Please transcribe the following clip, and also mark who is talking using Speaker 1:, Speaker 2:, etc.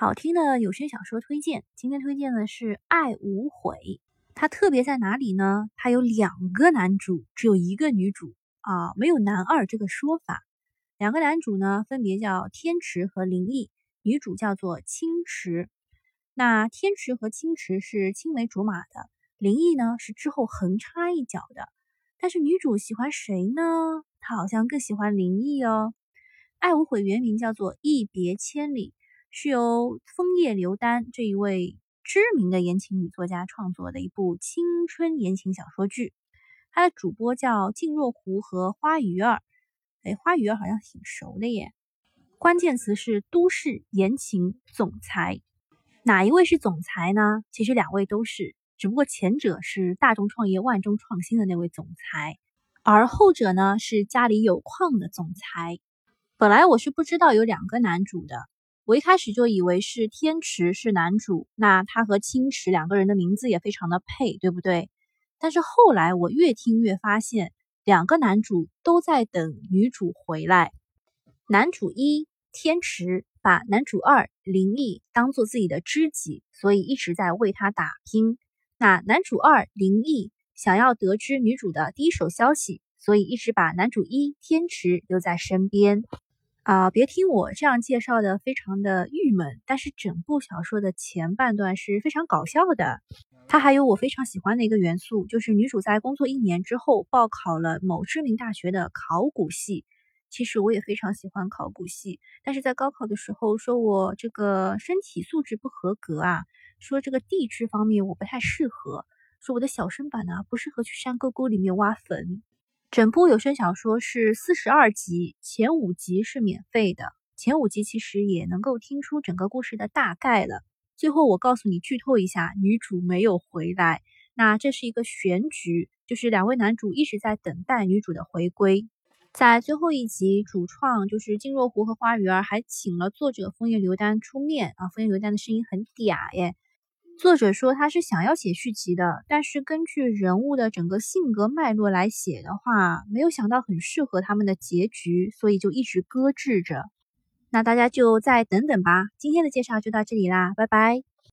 Speaker 1: 好听的有声小说推荐，今天推荐的是《爱无悔》。它特别在哪里呢？它有两个男主，只有一个女主啊，没有男二这个说法。两个男主呢，分别叫天池和林毅，女主叫做青池。那天池和青池是青梅竹马的，林毅呢是之后横插一脚的。但是女主喜欢谁呢？她好像更喜欢林毅哦。《爱无悔》原名叫做《一别千里》。是由枫叶刘丹这一位知名的言情女作家创作的一部青春言情小说剧，它的主播叫静若湖和花鱼儿。哎，花鱼儿好像挺熟的耶。关键词是都市言情总裁，哪一位是总裁呢？其实两位都是，只不过前者是大众创业万众创新的那位总裁，而后者呢是家里有矿的总裁。本来我是不知道有两个男主的。我一开始就以为是天池是男主，那他和青池两个人的名字也非常的配，对不对？但是后来我越听越发现，两个男主都在等女主回来。男主一天池把男主二林毅当做自己的知己，所以一直在为他打拼。那男主二林毅想要得知女主的第一手消息，所以一直把男主一天池留在身边。啊，别听我这样介绍的非常的郁闷，但是整部小说的前半段是非常搞笑的。它还有我非常喜欢的一个元素，就是女主在工作一年之后报考了某知名大学的考古系。其实我也非常喜欢考古系，但是在高考的时候说我这个身体素质不合格啊，说这个地质方面我不太适合，说我的小身板呢不适合去山沟沟里面挖坟。整部有声小说是四十二集，前五集是免费的。前五集其实也能够听出整个故事的大概了。最后我告诉你，剧透一下，女主没有回来。那这是一个悬局，就是两位男主一直在等待女主的回归。在最后一集，主创就是金若湖和花鱼儿还请了作者枫叶刘丹出面啊，枫叶刘丹的声音很嗲耶。作者说他是想要写续集的，但是根据人物的整个性格脉络来写的话，没有想到很适合他们的结局，所以就一直搁置着。那大家就再等等吧。今天的介绍就到这里啦，拜拜。